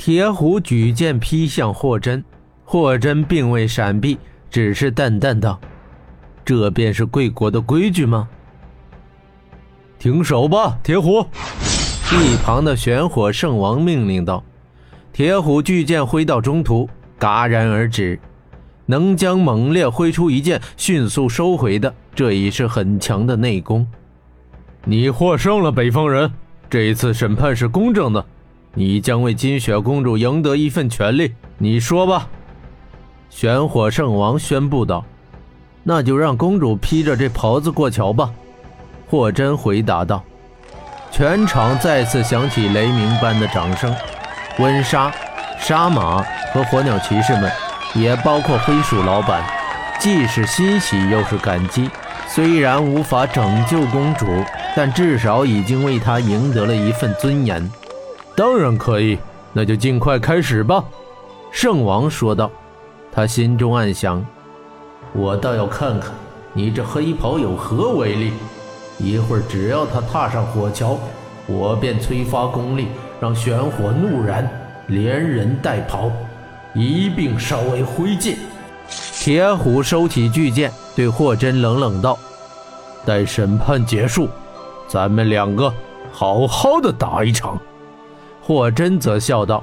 铁虎举剑劈向霍真，霍真并未闪避，只是淡淡道：“这便是贵国的规矩吗？”停手吧，铁虎！一旁的玄火圣王命令道。铁虎巨剑挥到中途，戛然而止。能将猛烈挥出一剑，迅速收回的，这已是很强的内功。你获胜了，北方人。这一次审判是公正的。你将为金雪公主赢得一份权利，你说吧。”玄火圣王宣布道。“那就让公主披着这袍子过桥吧。”霍真回答道。全场再次响起雷鸣般的掌声。温莎、沙马和火鸟骑士们，也包括灰鼠老板，既是欣喜又是感激。虽然无法拯救公主，但至少已经为她赢得了一份尊严。当然可以，那就尽快开始吧。”圣王说道。他心中暗想：“我倒要看看你这黑袍有何威力。一会儿只要他踏上火桥，我便催发功力，让玄火怒燃，连人带袍一并烧为灰烬。”铁虎收起巨剑，对霍真冷冷道：“待审判结束，咱们两个好好的打一场。”霍真则笑道：“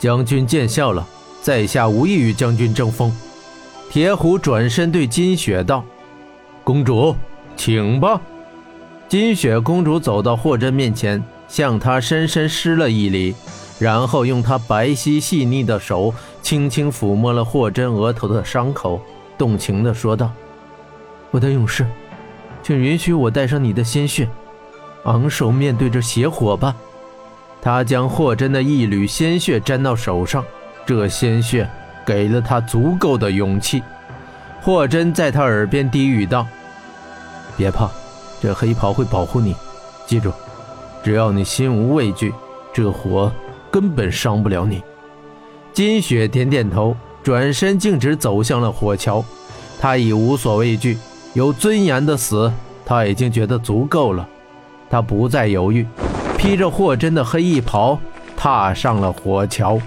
将军见笑了，在下无意与将军争锋。”铁虎转身对金雪道：“公主，请吧。”金雪公主走到霍真面前，向他深深施了一礼，然后用她白皙细腻的手轻轻抚摸了霍真额头的伤口，动情地说道：“我的勇士，请允许我带上你的鲜血，昂首面对着邪火吧。”他将霍真的一缕鲜血沾到手上，这鲜血给了他足够的勇气。霍真在他耳边低语道：“别怕，这黑袍会保护你。记住，只要你心无畏惧，这火根本伤不了你。”金雪点点头，转身径直走向了火桥。他已无所畏惧，有尊严的死，他已经觉得足够了。他不再犹豫。披着霍真的黑衣袍，踏上了火桥。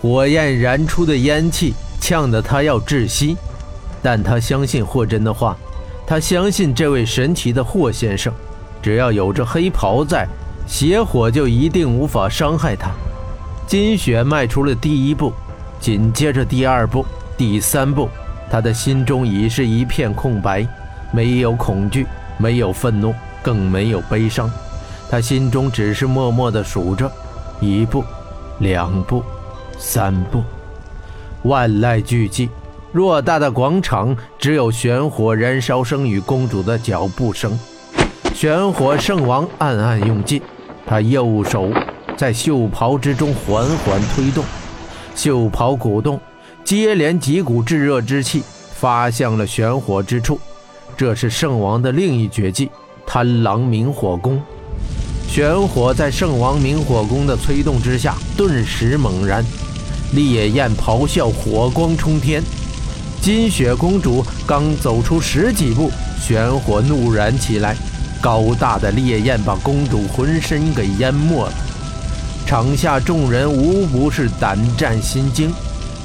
火焰燃出的烟气呛得他要窒息，但他相信霍真的话，他相信这位神奇的霍先生，只要有着黑袍在，邪火就一定无法伤害他。金雪迈出了第一步，紧接着第二步、第三步，他的心中已是一片空白，没有恐惧，没有愤怒，更没有悲伤。他心中只是默默地数着，一步，两步，三步，万籁俱寂。偌大的广场只有玄火燃烧声与公主的脚步声。玄火圣王暗暗用劲，他右手在袖袍之中缓缓推动，袖袍鼓动，接连几股炙热之气发向了玄火之处。这是圣王的另一绝技——贪狼明火功。玄火在圣王明火功的催动之下，顿时猛燃，烈焰咆哮，火光冲天。金雪公主刚走出十几步，玄火怒燃起来，高大的烈焰把公主浑身给淹没了。场下众人无不是胆战心惊，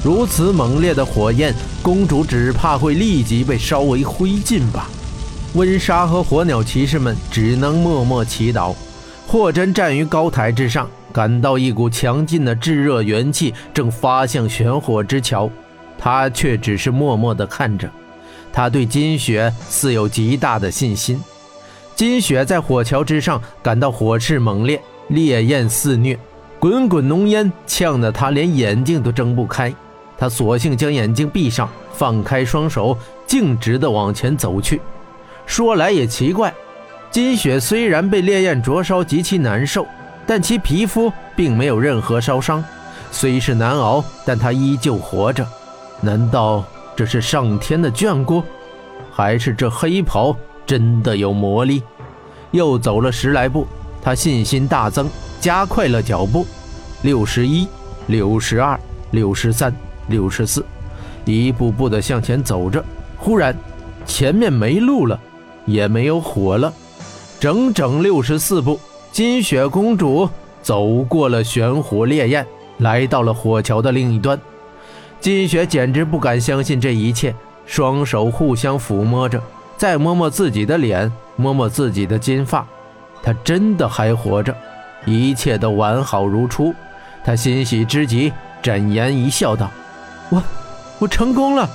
如此猛烈的火焰，公主只怕会立即被烧为灰烬吧。温莎和火鸟骑士们只能默默祈祷。霍真站于高台之上，感到一股强劲的炙热元气正发向玄火之桥，他却只是默默地看着。他对金雪似有极大的信心。金雪在火桥之上感到火势猛烈，烈焰肆虐，滚滚浓烟呛得他连眼睛都睁不开。他索性将眼睛闭上，放开双手，径直地往前走去。说来也奇怪。金雪虽然被烈焰灼烧极其难受，但其皮肤并没有任何烧伤。虽是难熬，但她依旧活着。难道这是上天的眷顾，还是这黑袍真的有魔力？又走了十来步，他信心大增，加快了脚步。六十一、六十二、六十三、六十四，一步步的向前走着。忽然，前面没路了，也没有火了。整整六十四步，金雪公主走过了玄火烈焰，来到了火桥的另一端。金雪简直不敢相信这一切，双手互相抚摸着，再摸摸自己的脸，摸摸自己的金发，她真的还活着，一切都完好如初。他欣喜之极，展颜一笑道：“我，我成功了。”